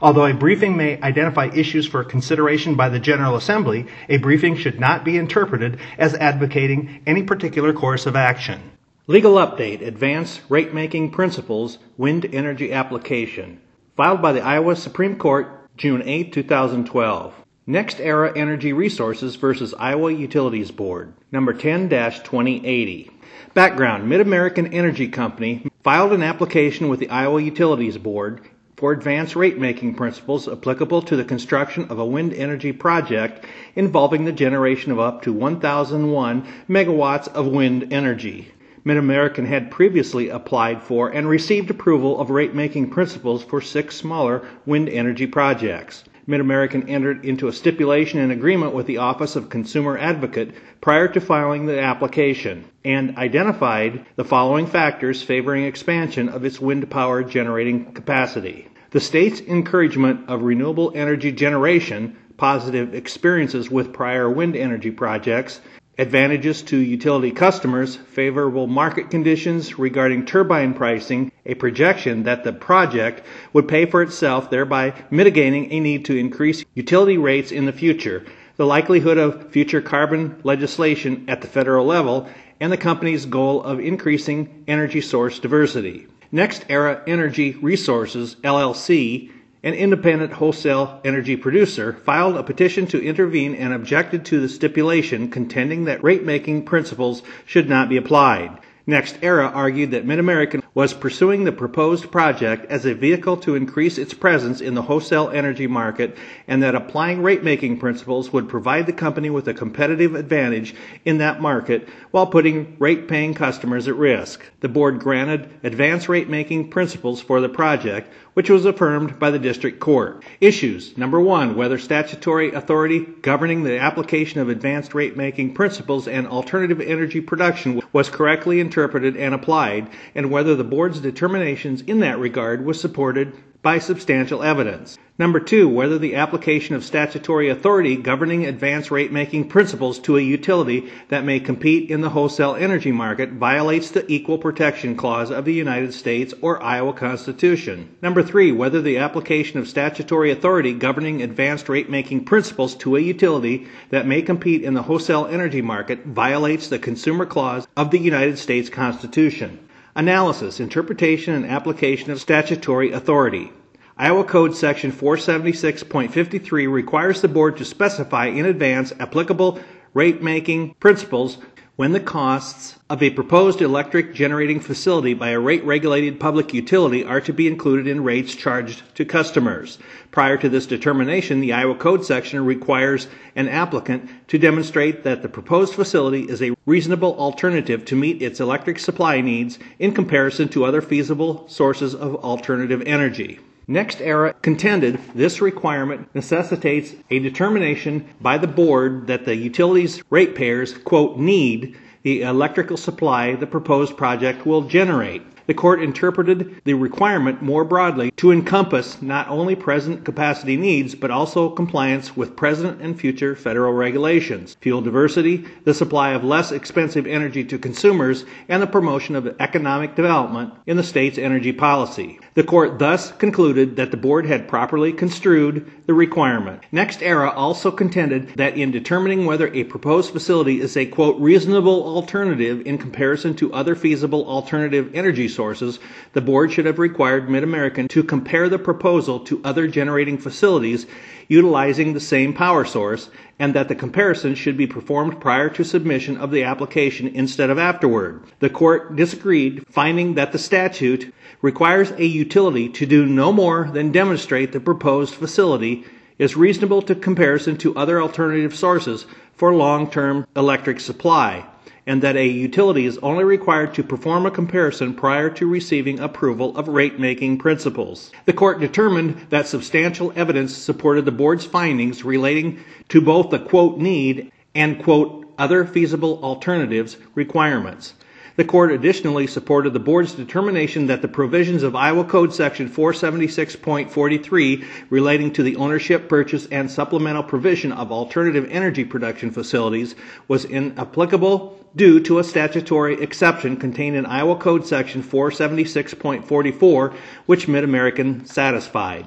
Although a briefing may identify issues for consideration by the General Assembly, a briefing should not be interpreted as advocating any particular course of action. Legal Update Advanced Rate Making Principles Wind Energy Application. Filed by the Iowa Supreme Court, June 8, 2012. NextEra Energy Resources versus Iowa Utilities Board, number 10 2080. Background Mid American Energy Company filed an application with the Iowa Utilities Board for advanced rate making principles applicable to the construction of a wind energy project involving the generation of up to 1001 megawatts of wind energy. Mid American had previously applied for and received approval of rate making principles for six smaller wind energy projects. Mid American entered into a stipulation and agreement with the Office of Consumer Advocate prior to filing the application and identified the following factors favoring expansion of its wind power generating capacity. The state's encouragement of renewable energy generation, positive experiences with prior wind energy projects, advantages to utility customers, favorable market conditions regarding turbine pricing, a projection that the project would pay for itself, thereby mitigating a need to increase utility rates in the future, the likelihood of future carbon legislation at the federal level, and the company's goal of increasing energy source diversity. NextEra Energy Resources, LLC, an independent wholesale energy producer, filed a petition to intervene and objected to the stipulation contending that rate making principles should not be applied. NextEra argued that MidAmerican was pursuing the proposed project as a vehicle to increase its presence in the wholesale energy market and that applying rate making principles would provide the company with a competitive advantage in that market while putting rate paying customers at risk. The board granted advance rate making principles for the project, which was affirmed by the district court. Issues number one, whether statutory authority governing the application of advanced rate making principles and alternative energy production was correctly interpreted and applied, and whether the board's determinations in that regard was supported by substantial evidence. Number two, whether the application of statutory authority governing advance rate making principles to a utility that may compete in the wholesale energy market violates the Equal Protection Clause of the United States or Iowa Constitution. Number three, whether the application of statutory authority governing advanced rate making principles to a utility that may compete in the wholesale energy market violates the Commerce Clause of the United States Constitution. Analysis, interpretation, and application of statutory authority. Iowa Code Section 476.53 requires the board to specify in advance applicable rate making principles when the costs of a proposed electric generating facility by a rate regulated public utility are to be included in rates charged to customers. Prior to this determination, the Iowa Code section requires an applicant to demonstrate that the proposed facility is a reasonable alternative to meet its electric supply needs in comparison to other feasible sources of alternative energy. NextEra contended this requirement necessitates a determination by the board that the utilities ratepayers, quote, need the electrical supply the proposed project will generate. The court interpreted the requirement more broadly to encompass not only present capacity needs, but also compliance with present and future federal regulations, fuel diversity, the supply of less expensive energy to consumers, and the promotion of economic development in the state's energy policy. The court thus concluded that the board had properly construed the requirement. NextEra also contended that in determining whether a proposed facility is a quote reasonable alternative in comparison to other feasible alternative energy sources, the board should have required Mid American to compare the proposal to other generating facilities utilizing the same power source, and that the comparison should be performed prior to submission of the application instead of afterward. The court disagreed, finding that the statute requires a utility to do no more than demonstrate the proposed facility is reasonable to comparison to other alternative sources for long term electric supply and that a utility is only required to perform a comparison prior to receiving approval of rate making principles. The court determined that substantial evidence supported the board's findings relating to both the quote need and quote other feasible alternatives requirements. The court additionally supported the board's determination that the provisions of Iowa Code Section 476.43 relating to the ownership, purchase, and supplemental provision of alternative energy production facilities was inapplicable due to a statutory exception contained in Iowa Code Section 476.44, which Mid American satisfied.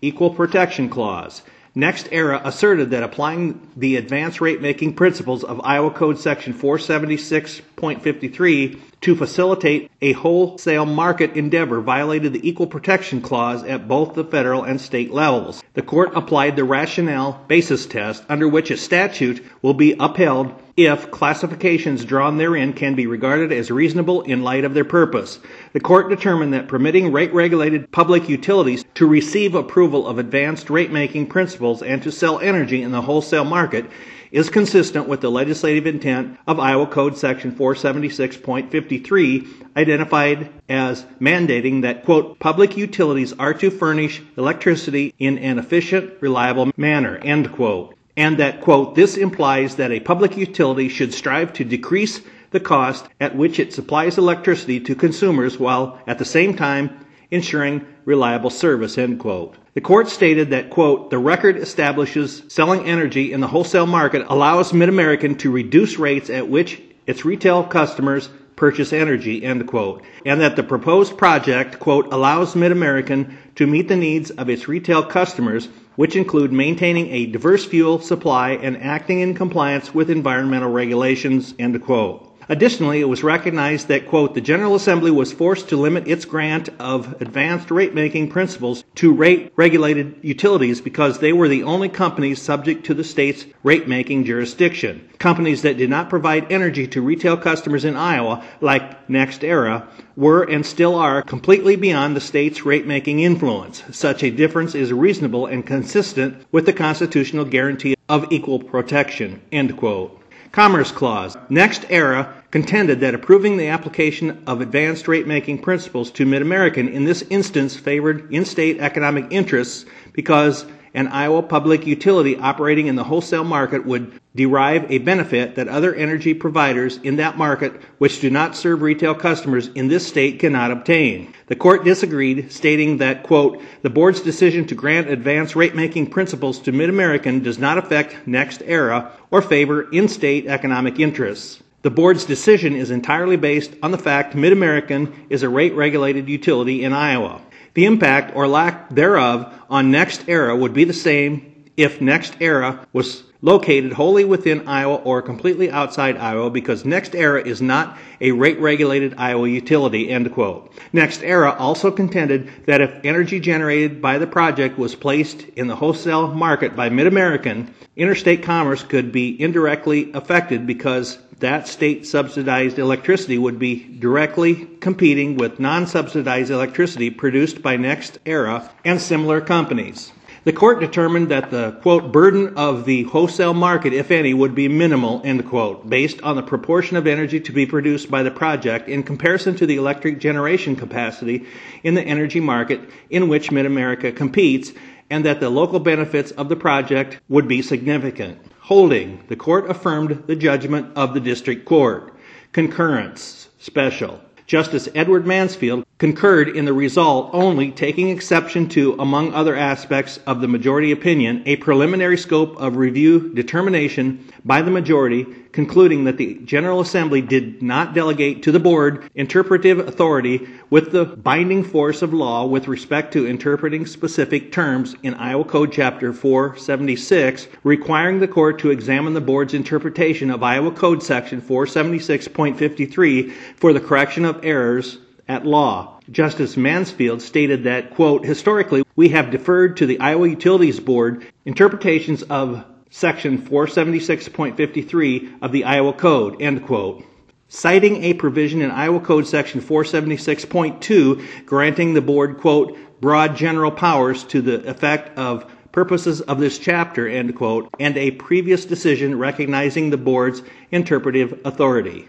Equal Protection Clause. NextEra asserted that applying the advanced rate making principles of Iowa Code Section 476.53 to facilitate a wholesale market endeavor violated the Equal Protection Clause at both the federal and state levels. The court applied the rationale basis test under which a statute will be upheld if classifications drawn therein can be regarded as reasonable in light of their purpose. The court determined that permitting rate regulated public utilities to receive approval of advanced rate making principles and to sell energy in the wholesale market is consistent with the legislative intent of Iowa Code Section 476.53, identified as mandating that, quote, public utilities are to furnish electricity in an efficient, reliable manner, end quote. And that, quote, this implies that a public utility should strive to decrease the cost at which it supplies electricity to consumers while at the same time ensuring reliable service, end quote. The court stated that, quote, the record establishes selling energy in the wholesale market allows Mid-American to reduce rates at which its retail customers purchase energy, end quote, and that the proposed project, quote, allows Mid-American to meet the needs of its retail customers which include maintaining a diverse fuel supply and acting in compliance with environmental regulations, end quote. Additionally, it was recognized that, quote, the General Assembly was forced to limit its grant of advanced rate making principles to rate regulated utilities because they were the only companies subject to the state's rate making jurisdiction. Companies that did not provide energy to retail customers in Iowa, like NextEra, were and still are completely beyond the state's rate making influence. Such a difference is reasonable and consistent with the constitutional guarantee of equal protection, end quote. Commerce Clause. NextEra contended that approving the application of advanced rate making principles to Mid American in this instance favored in state economic interests because an Iowa public utility operating in the wholesale market would derive a benefit that other energy providers in that market which do not serve retail customers in this state cannot obtain. The court disagreed, stating that, quote, the board's decision to grant advance rate making principles to Mid American does not affect NextEra or favor in state economic interests. The board's decision is entirely based on the fact Mid American is a rate regulated utility in Iowa. The impact or lack thereof on NextEra would be the same if NextEra was located wholly within Iowa or completely outside Iowa because NextEra is not a rate regulated Iowa utility, end quote. NextEra also contended that if energy generated by the project was placed in the wholesale market by Mid American, interstate commerce could be indirectly affected because that state subsidized electricity would be directly competing with non subsidized electricity produced by NextEra and similar companies. The court determined that the quote burden of the wholesale market, if any, would be minimal, end quote, based on the proportion of energy to be produced by the project in comparison to the electric generation capacity in the energy market in which Mid America competes, and that the local benefits of the project would be significant. Holding, the court affirmed the judgment of the district court. Concurrence, special. Justice Edward Mansfield concurred in the result only taking exception to, among other aspects of the majority opinion, a preliminary scope of review determination by the majority concluding that the General Assembly did not delegate to the board interpretive authority with the binding force of law with respect to interpreting specific terms in Iowa Code Chapter 476, requiring the court to examine the board's interpretation of Iowa Code Section 476.53 for the correction of errors at law. Justice Mansfield stated that, quote, historically, we have deferred to the Iowa Utilities Board interpretations of Section 476.53 of the Iowa Code, end quote. Citing a provision in Iowa Code Section 476.2 granting the board, quote, broad general powers to the effect of purposes of this chapter, end quote, and a previous decision recognizing the board's interpretive authority.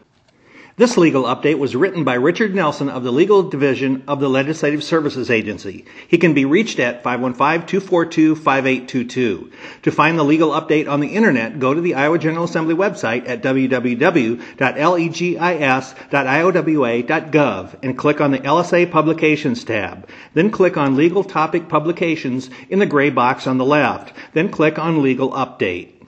This legal update was written by Richard Nelson of the Legal Division of the Legislative Services Agency. He can be reached at 515-242-5822. To find the legal update on the internet, go to the Iowa General Assembly website at www.legis.iowa.gov and click on the LSA Publications tab. Then click on Legal Topic Publications in the gray box on the left. Then click on Legal Update.